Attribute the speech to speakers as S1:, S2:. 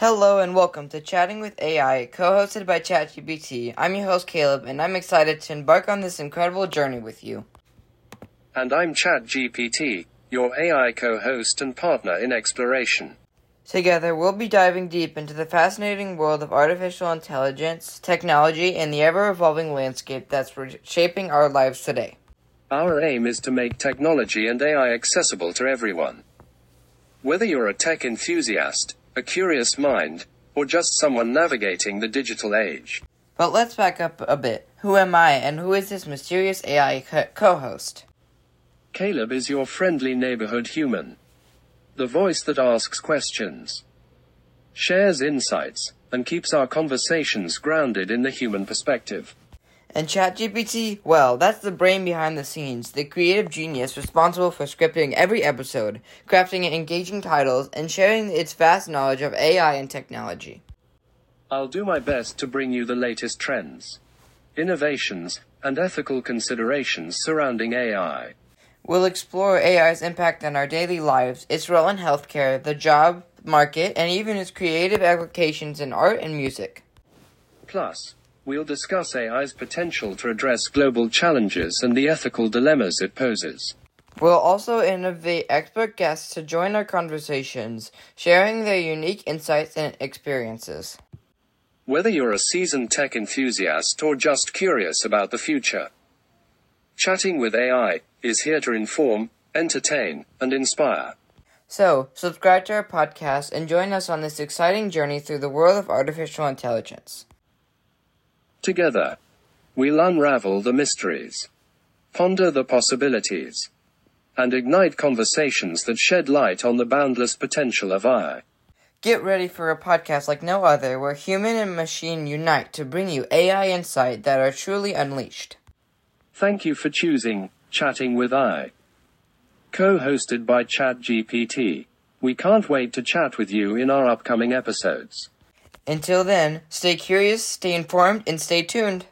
S1: Hello and welcome to Chatting with AI, co hosted by ChatGPT. I'm your host, Caleb, and I'm excited to embark on this incredible journey with you.
S2: And I'm ChatGPT, your AI co host and partner in exploration.
S1: Together, we'll be diving deep into the fascinating world of artificial intelligence, technology, and the ever evolving landscape that's shaping our lives today.
S2: Our aim is to make technology and AI accessible to everyone. Whether you're a tech enthusiast, a curious mind, or just someone navigating the digital age.
S1: But let's back up a bit. Who am I, and who is this mysterious AI co host?
S2: Caleb is your friendly neighborhood human. The voice that asks questions, shares insights, and keeps our conversations grounded in the human perspective.
S1: And ChatGPT, well, that's the brain behind the scenes, the creative genius responsible for scripting every episode, crafting engaging titles, and sharing its vast knowledge of AI and technology.
S2: I'll do my best to bring you the latest trends, innovations, and ethical considerations surrounding AI.
S1: We'll explore AI's impact on our daily lives, its role in healthcare, the job market, and even its creative applications in art and music.
S2: Plus, we'll discuss AI's potential to address global challenges and the ethical dilemmas it poses.
S1: We'll also invite expert guests to join our conversations, sharing their unique insights and experiences.
S2: Whether you're a seasoned tech enthusiast or just curious about the future, Chatting with AI is here to inform, entertain, and inspire.
S1: So, subscribe to our podcast and join us on this exciting journey through the world of artificial intelligence.
S2: Together, we'll unravel the mysteries, ponder the possibilities, and ignite conversations that shed light on the boundless potential of AI.
S1: Get ready for a podcast like no other where human and machine unite to bring you AI insight that are truly unleashed.
S2: Thank you for choosing Chatting with AI. Co hosted by ChatGPT. We can't wait to chat with you in our upcoming episodes.
S1: Until then, stay curious, stay informed, and stay tuned.